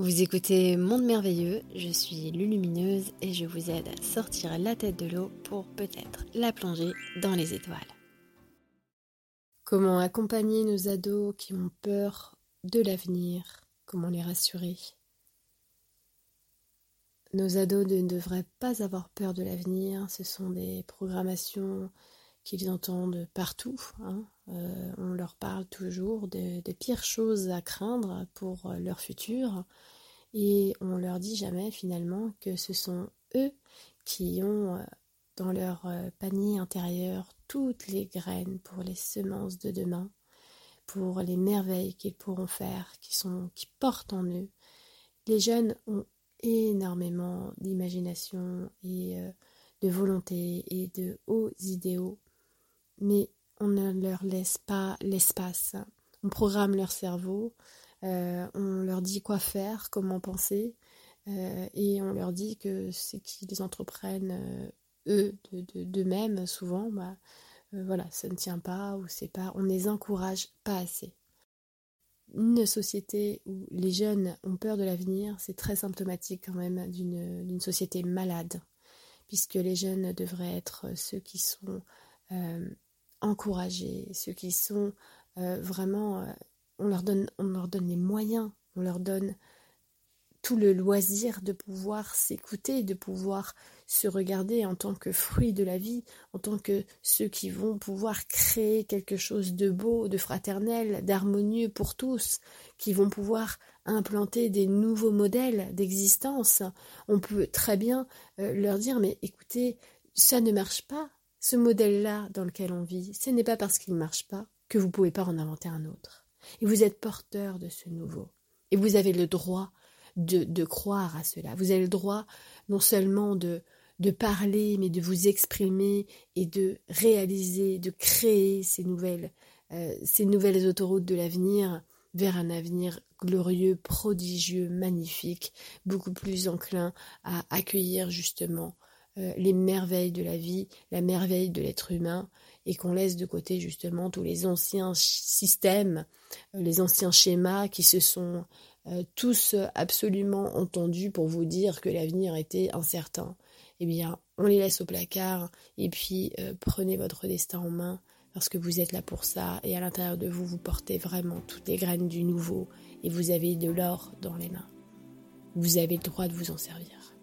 Vous écoutez Monde Merveilleux, je suis Lulumineuse et je vous aide à sortir la tête de l'eau pour peut-être la plonger dans les étoiles. Comment accompagner nos ados qui ont peur de l'avenir? Comment les rassurer? Nos ados ne devraient pas avoir peur de l'avenir, ce sont des programmations qu'ils entendent partout. Hein. Euh, on leur parle toujours des pires choses à craindre pour leur futur et on leur dit jamais finalement que ce sont eux qui ont euh, dans leur euh, panier intérieur toutes les graines pour les semences de demain, pour les merveilles qu'ils pourront faire, qui sont qui portent en eux. Les jeunes ont énormément d'imagination et de volonté et de hauts idéaux mais on ne leur laisse pas l'espace. On programme leur cerveau, euh, on leur dit quoi faire, comment penser, euh, et on leur dit que c'est qu'ils entreprennent euh, eux d'eux-mêmes souvent, bah, voilà, ça ne tient pas ou c'est pas, on ne les encourage pas assez. Une société où les jeunes ont peur de l'avenir, c'est très symptomatique quand même d'une société malade, puisque les jeunes devraient être ceux qui sont encourager, ceux qui sont euh, vraiment, euh, on, leur donne, on leur donne les moyens, on leur donne tout le loisir de pouvoir s'écouter, de pouvoir se regarder en tant que fruit de la vie, en tant que ceux qui vont pouvoir créer quelque chose de beau, de fraternel, d'harmonieux pour tous, qui vont pouvoir implanter des nouveaux modèles d'existence. On peut très bien euh, leur dire mais écoutez, ça ne marche pas, ce modèle-là dans lequel on vit, ce n'est pas parce qu'il ne marche pas que vous ne pouvez pas en inventer un autre. Et vous êtes porteur de ce nouveau. Et vous avez le droit de, de croire à cela. Vous avez le droit non seulement de, de parler, mais de vous exprimer et de réaliser, de créer ces nouvelles, euh, ces nouvelles autoroutes de l'avenir vers un avenir glorieux, prodigieux, magnifique, beaucoup plus enclin à accueillir justement euh, les merveilles de la vie, la merveille de l'être humain, et qu'on laisse de côté justement tous les anciens systèmes, euh, les anciens schémas qui se sont euh, tous absolument entendus pour vous dire que l'avenir était incertain. Eh bien, on les laisse au placard et puis prenez votre destin en main parce que vous êtes là pour ça et à l'intérieur de vous, vous portez vraiment toutes les graines du nouveau et vous avez de l'or dans les mains. Vous avez le droit de vous en servir.